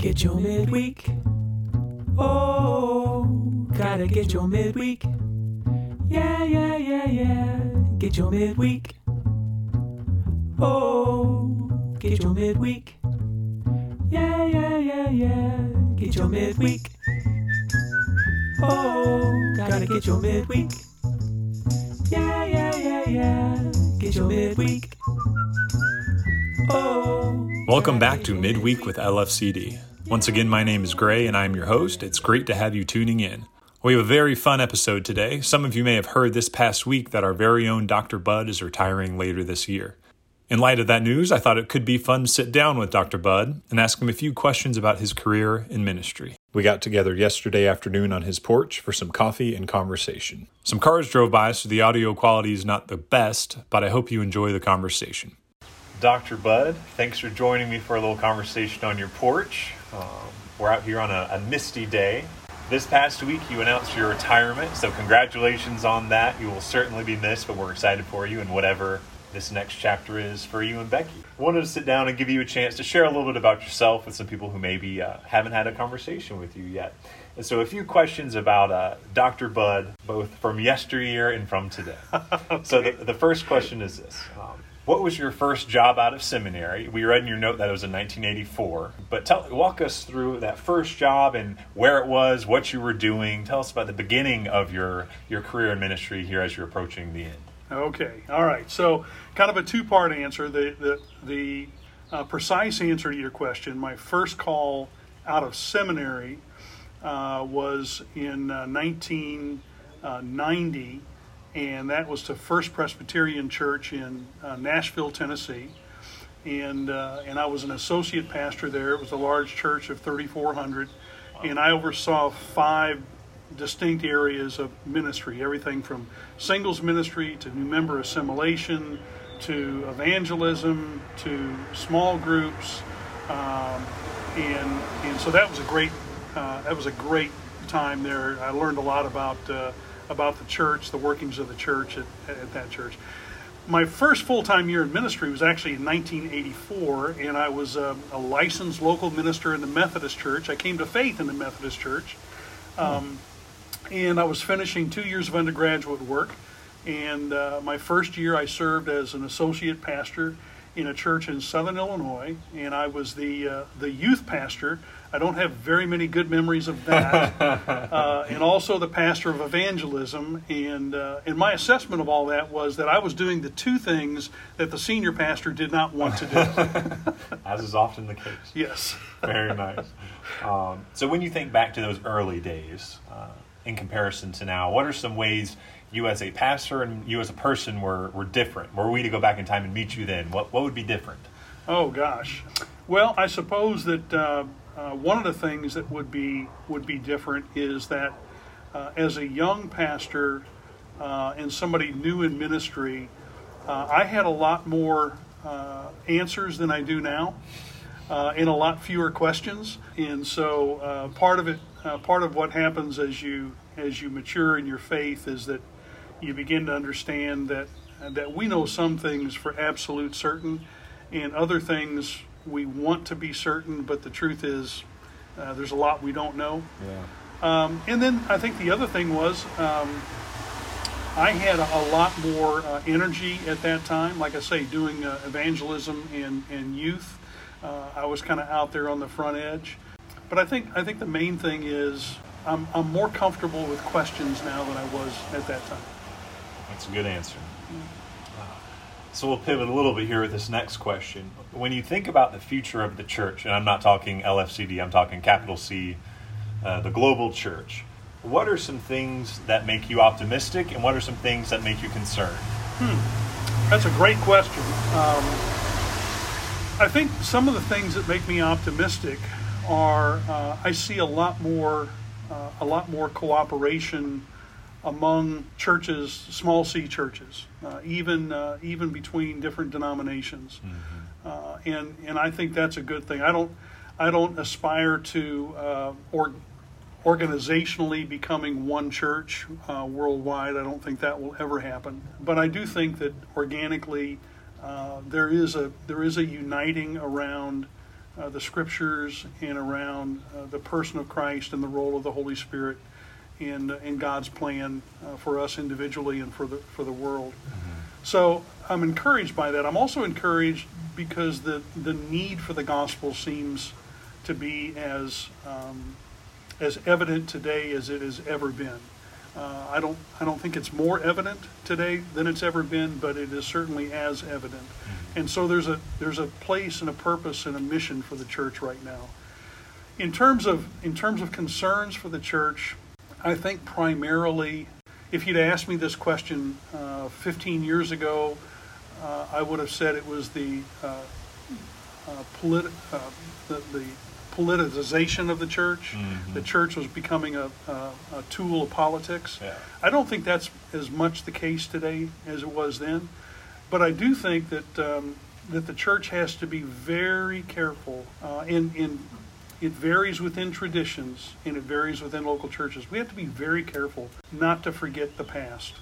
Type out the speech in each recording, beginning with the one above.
Get your midweek. Oh, gotta get your midweek. Yeah, yeah, yeah, yeah. Get your midweek. Oh, get your midweek. Yeah, yeah, yeah, yeah. Get your midweek. Oh, gotta get your midweek. Yeah, yeah, yeah, yeah. Get your midweek. Oh. Welcome back to Midweek with LFCD. Once again, my name is Gray and I'm your host. It's great to have you tuning in. We have a very fun episode today. Some of you may have heard this past week that our very own Dr. Bud is retiring later this year. In light of that news, I thought it could be fun to sit down with Dr. Bud and ask him a few questions about his career in ministry. We got together yesterday afternoon on his porch for some coffee and conversation. Some cars drove by, so the audio quality is not the best, but I hope you enjoy the conversation. Dr. Bud, thanks for joining me for a little conversation on your porch. Um, we're out here on a, a misty day. This past week, you announced your retirement, so congratulations on that. You will certainly be missed, but we're excited for you and whatever this next chapter is for you and Becky. Wanted to sit down and give you a chance to share a little bit about yourself with some people who maybe uh, haven't had a conversation with you yet. And so, a few questions about uh, Dr. Bud, both from yesteryear and from today. okay. So, the, the, first question is this um, What was your first job out of seminary? We read in your note that it was in 1984, but tell, walk us through that first job and where it was, what you were doing. Tell us about the beginning of your, your career in ministry here as you're approaching the end. Okay, all right. So, kind of a two-part answer. The the the uh, precise answer to your question. My first call out of seminary uh, was in uh, 1990, and that was to First Presbyterian Church in uh, Nashville, Tennessee. And uh, and I was an associate pastor there. It was a large church of 3,400, and I oversaw five distinct areas of ministry everything from singles ministry to new member assimilation to evangelism to small groups um, and and so that was a great uh, that was a great time there I learned a lot about uh, about the church the workings of the church at, at that church my first full-time year in ministry was actually in 1984 and I was a, a licensed local minister in the Methodist church I came to faith in the Methodist church um, and I was finishing two years of undergraduate work. And uh, my first year, I served as an associate pastor in a church in Southern Illinois, and I was the uh, the youth pastor. I don't have very many good memories of that, uh, and also the pastor of evangelism. And uh, and my assessment of all that was that I was doing the two things that the senior pastor did not want to do. As is often the case. Yes. Very nice. Um, so when you think back to those early days uh, in comparison to now? What are some ways you as a pastor and you as a person were, were different? Were we to go back in time and meet you then, what, what would be different? Oh gosh, well I suppose that uh, uh, one of the things that would be would be different is that uh, as a young pastor uh, and somebody new in ministry, uh, I had a lot more uh, answers than I do now. and a lot fewer questions, and so part of it uh, part of what happens as you as you mature in your faith is that you begin to understand that that we know some things for absolute certain, and other things we want to be certain, but the truth is uh, there's a lot we don't know. Yeah. Um, and then I think the other thing was um, I had a, a lot more uh, energy at that time. Like I say, doing uh, evangelism and, and youth, uh, I was kind of out there on the front edge. But I think I think the main thing is I'm, I'm more comfortable with questions now than I was at that time. That's a good answer. So we'll pivot a little bit here with this next question. When you think about the future of the church, and I'm not talking LFCD, I'm talking capital C, uh, the global church, what are some things that make you optimistic and what are some things that make you concerned? Hmm. That's a great question. Um, I think some of the things that make me optimistic are uh, I see a lot more uh, a lot more cooperation among churches, small C churches, uh, even uh, even between different denominations, mm-hmm. Uh, and and I think that's a good thing. I don't I don't aspire to uh, or organizationally becoming one church uh, worldwide. I don't think that will ever happen. But I do think that organically uh, there is a there is a uniting around uh, the scriptures and around uh, the person of Christ and the role of the Holy Spirit in, in God's plan uh, for us individually and for the, for the world. So I'm encouraged by that. I'm also encouraged because the, the need for the gospel seems to be as, um, as evident today as it has ever been. Uh, I don't I don't think it's more evident today than it's ever been, but it is certainly as evident. And so there's a there's a place and a purpose and a mission for the church right now. In terms of in terms of concerns for the church, I think primarily, if you'd asked me this question uh, 15 years ago, uh, I would have said it was the uh, uh, polit- uh, the, the politicization of the church. The church was becoming a, a, a tool of politics. Yeah. I don't think that's as much the case today as it was then, but I do think that um, that the church has to be very careful. Uh, in in it varies within traditions and it varies within local churches. We have to be very careful not to forget the past.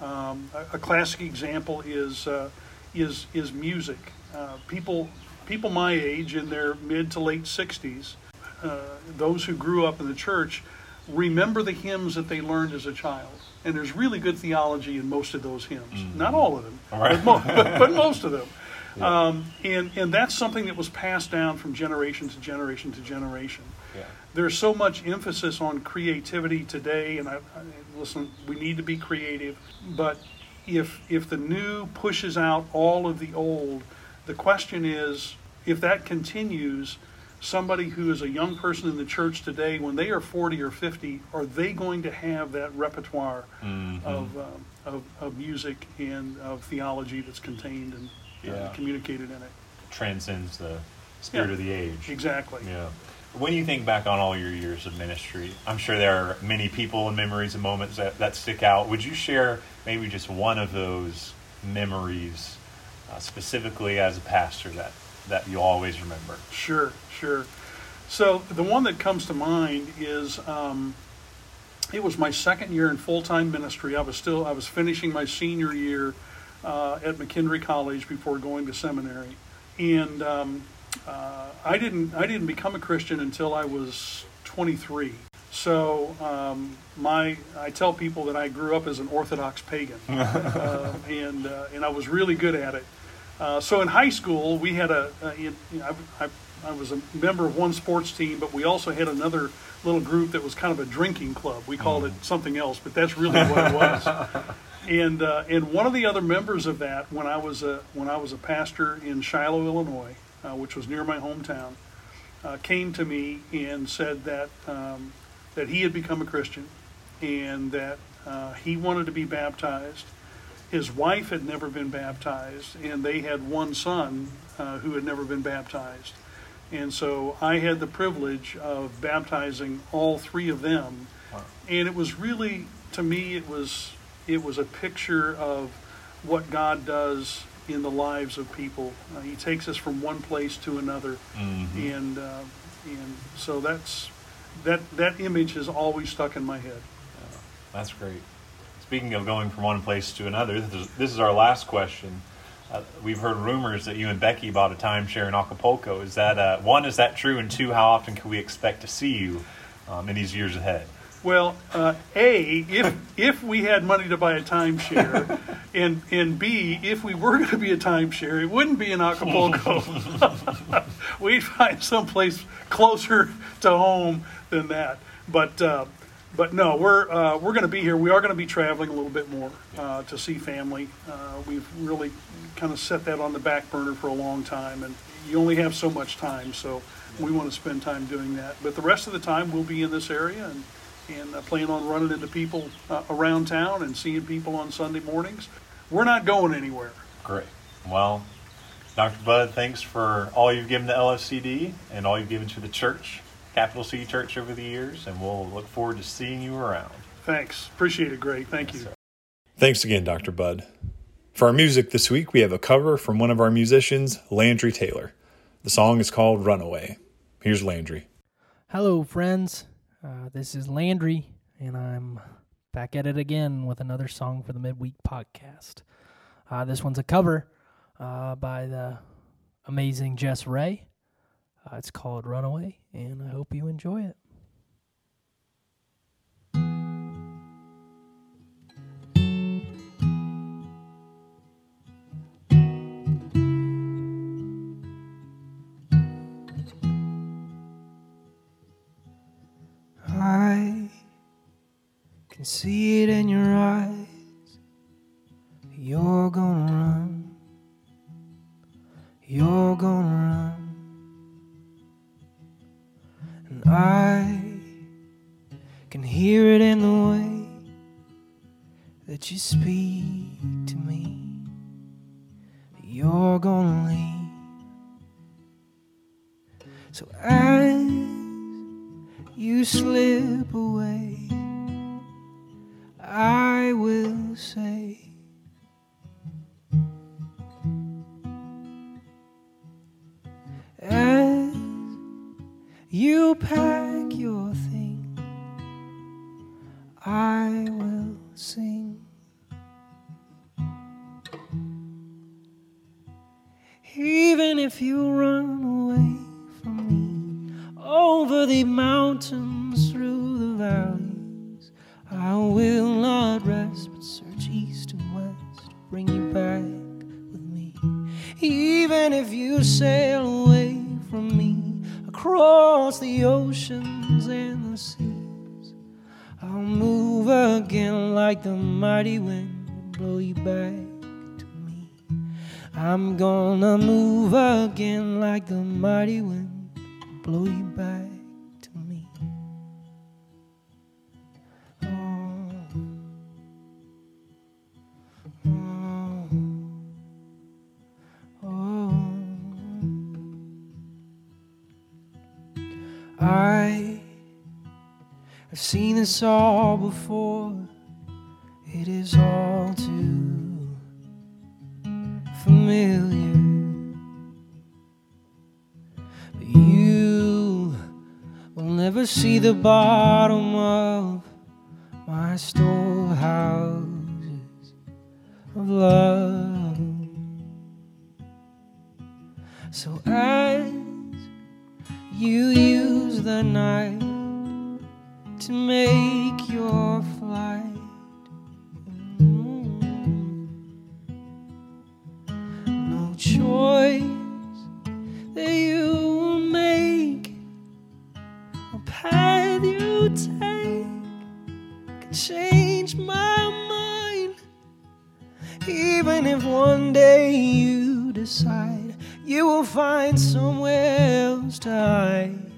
Um, a, a classic example is uh, is is music. Uh, people people my age in their mid to late 60s, uh, those who grew up in the church, remember the hymns that they learned as a child. And there's really good theology in most of those hymns. Not all of them, Right. but, mo- but, but most of them. Um, and, and that's something that was passed down from generation to generation to generation. Yeah. There's so much emphasis on creativity today, and I, I listen. We need to be creative, but if if the new pushes out all of the old, the question is if that continues. Somebody who is a young person in the church today, when they are 40 or 50, are they going to have that repertoire of, um, of, of music and of theology that's contained uh, Yeah. communicated in it? Transcends the spirit Yeah. of the age. Exactly. Yeah. When you think back on all your years of ministry, I'm sure there are many people and memories and moments that, that stick out. Would you share maybe just one of those memories uh, specifically as a pastor that, that you always remember? Sure, sure. So the one that comes to mind is um, it was my second year in full time ministry. I was still I was finishing my senior year uh, at McKendree College before going to seminary, and um, uh, I didn't I didn't become a Christian until I was 23. So um, my I tell people that I grew up as an Orthodox pagan, uh, and uh, and I was really good at it. Uh, so in high school, we had a, know, I, I, I was a member of one sports team, but we also had another little group that was kind of a drinking club. We called it something else, but that's really what it was. and uh, and one of the other members of that, when I was a when I was a pastor in Shiloh, Illinois, uh, which was near my hometown, uh, came to me and said that um, that he had become a Christian and that uh, he wanted to be baptized. His wife had never been baptized, and they had one son uh, who had never been baptized. And so I had the privilege of baptizing all three of them, Wow. and it was really, to me, it was it was a picture of what God does in the lives of people. Uh, he takes us from one place to another, and uh, and so that's that that image has always stuck in my head. That's great. Speaking of going from one place to another, this is, this is our last question. Uh, we've heard rumors that you and Becky bought a timeshare in Acapulco. Is that uh, one? Is that true? And two, how often can we expect to see you um, in these years ahead? Well, uh, a if if we had money to buy a timeshare, and and b if we were going to be a timeshare, it wouldn't be in Acapulco. We'd find someplace closer to home than that. But uh, but no, we're uh, we're going to be here. We are going to be traveling a little bit more uh, to see family. Uh, we've really kind of set that on the back burner for a long time, and you only have so much time, so we want to spend time doing that. But the rest of the time, we'll be in this area and and uh, plan on running into people uh, around town and seeing people on Sunday mornings. We're not going anywhere. Great. Well, Dr. Bud, thanks for all you've given to LFCD and all you've given to the church, Capital C Church, over the years, and we'll look forward to seeing you around. Thanks. Appreciate it, Greg. Thank you. Sir. Thanks again, Dr. Bud. For our music this week, we have a cover from one of our musicians, Landry Taylor. The song is called Runaway. Here's Landry. Hello, friends. Uh, this is Landry, and I'm back at it again with another song for the Midweek Podcast. Uh, this one's a cover uh, by the amazing Jess Ray. Uh, it's called Runaway, and I hope you enjoy it. See it in your eyes. You're gonna run. You're gonna run. And I can hear it in the way that you speak to me. You're gonna leave. So as you slip away, I will sing. Even if you run away from me over the mountains, through the valleys, I will not rest but search east and west, to bring you back with me. Even if you sail away from me across the oceans like the mighty wind blow you back to me. I'm gonna move again like the mighty wind, blow you back to me. Oh. Oh. Oh. I have seen this all before. It is all too familiar. But you will never see the bottom of my storehouses of love. So as you use the night to make your flight. Even if one day you decide you will find somewhere else to hide,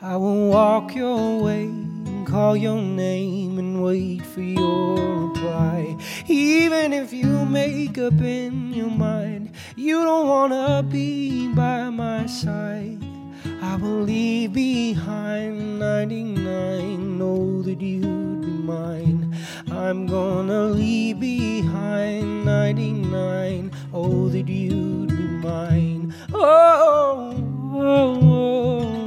I will walk your way and call your name and wait for your reply. Even if you make up in your mind you don't wanna be by my side, I will leave behind 99. Know that you'd be mine. I'm gonna leave behind 99. Oh, that you'd be mine. Oh, oh, oh,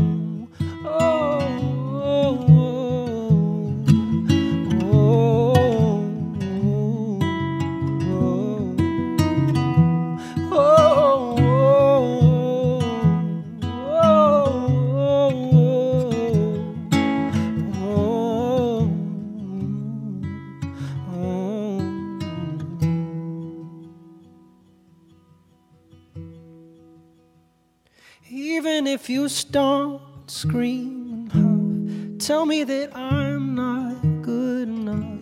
You stomp, scream, and huff, tell me that I'm not good enough.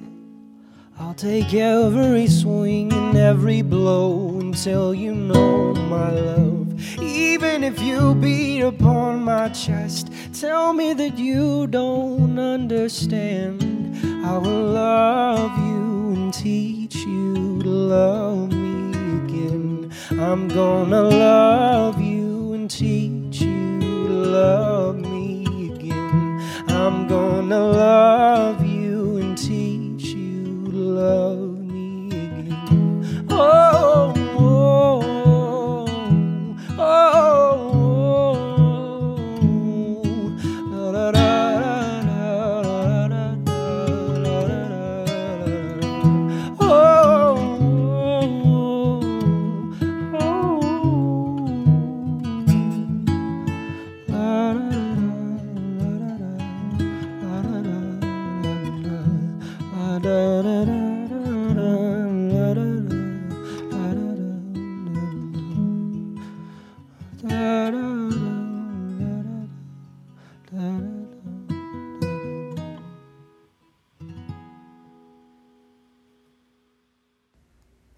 I'll take every swing and every blow until you know my love. Even if you beat upon my chest, tell me that you don't understand. I will love you and teach you to love me again. I'm gonna love you and teach love me again. I'm gonna love you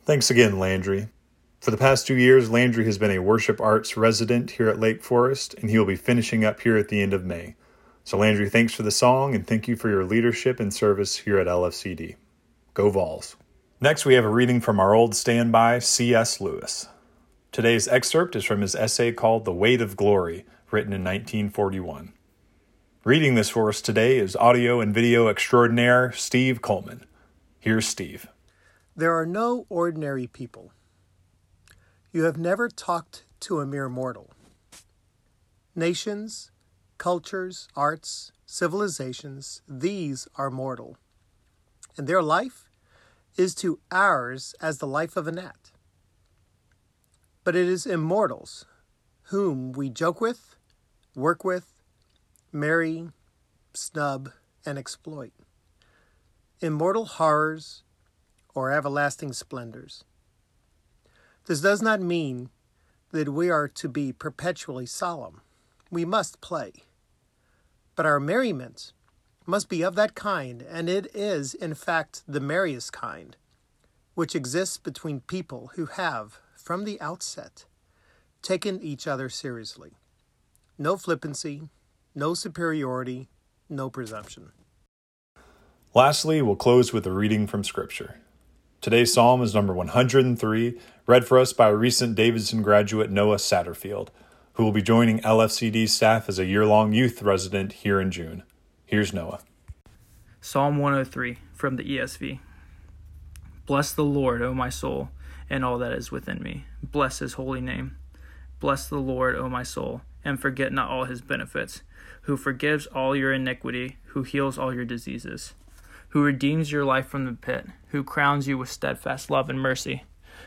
Thanks again, Landry. For the past two years, Landry has been a worship arts resident here at Lake Forest, and he will be finishing up here at the end of May. So, Landry, thanks for the song, and thank you for your leadership and service here at LFCD. Go Vols. Next, we have a reading from our old standby, C.S. Lewis. Today's excerpt is from his essay called The Weight of Glory, written in 1941. Reading this for us today is audio and video extraordinaire Steve Coleman. Here's Steve. There are no ordinary people. You have never talked to a mere mortal. Nations, cultures, arts, civilizations, these are mortal. And their life is to ours as the life of a gnat. But it is immortals whom we joke with, work with, marry, snub, and exploit. Immortal horrors or everlasting splendors. This does not mean that we are to be perpetually solemn. We must play. But our merriment must be of that kind, and it is, in fact, the merriest kind, which exists between people who have, from the outset, taken each other seriously. No flippancy, no superiority, no presumption. Lastly, we'll close with a reading from Scripture. Today's psalm is number 103, read for us by recent Davidson graduate Noah Satterfield, who will be joining LFCD staff as a year long youth resident here in June. Here's Noah. Psalm 103 from the ESV. Bless the Lord, O my soul, and all that is within me. Bless his holy name. Bless the Lord, O my soul, and forget not all his benefits, who forgives all your iniquity, who heals all your diseases who redeems your life from the pit, who crowns you with steadfast love and mercy,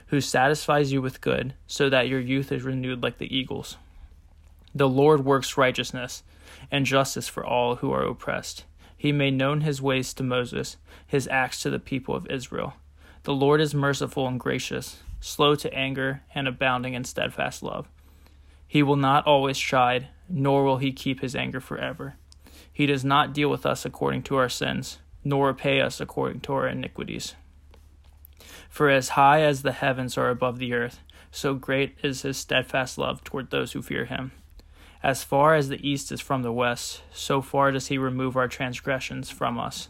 who satisfies you with good, so that your youth is renewed like the eagles. The Lord works righteousness and justice for all who are oppressed. He made known his ways to Moses, his acts to the people of Israel. The Lord is merciful and gracious, slow to anger, and abounding in steadfast love. He will not always chide, nor will he keep his anger forever. He does not deal with us according to our sins nor repay us according to our iniquities. For as high as the heavens are above the earth, so great is his steadfast love toward those who fear him. As far as the east is from the west, so far does he remove our transgressions from us.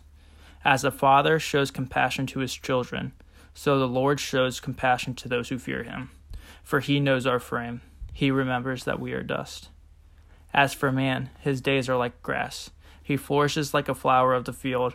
As a father shows compassion to his children, so the Lord shows compassion to those who fear him. For he knows our frame, he remembers that we are dust. As for man, his days are like grass. He flourishes like a flower of the field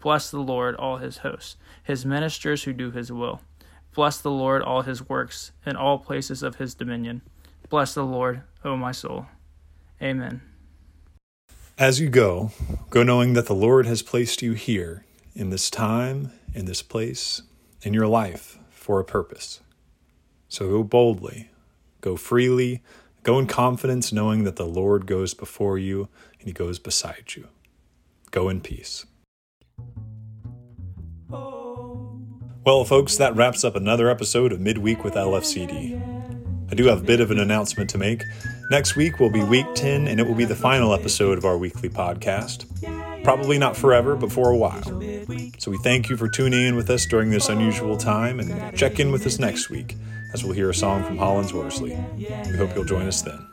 Bless the Lord, all his hosts, his ministers who do his will. Bless the Lord, all his works, in all places of his dominion. Bless the Lord, O my soul. Amen. As you go, go knowing that the Lord has placed you here, in this time, in this place, in your life, for a purpose. So go boldly, go freely, go in confidence, knowing that the Lord goes before you and he goes beside you. Go in peace. Well, folks, that wraps up another episode of Midweek with LFCD. I do have a bit of an announcement to make. Next week will be week 10, and it will be the final episode of our weekly podcast. Probably not forever, but for a while. So we thank you for tuning in with us during this unusual time, and check in with us next week as we'll hear a song from Hollins Worsley. We hope you'll join us then.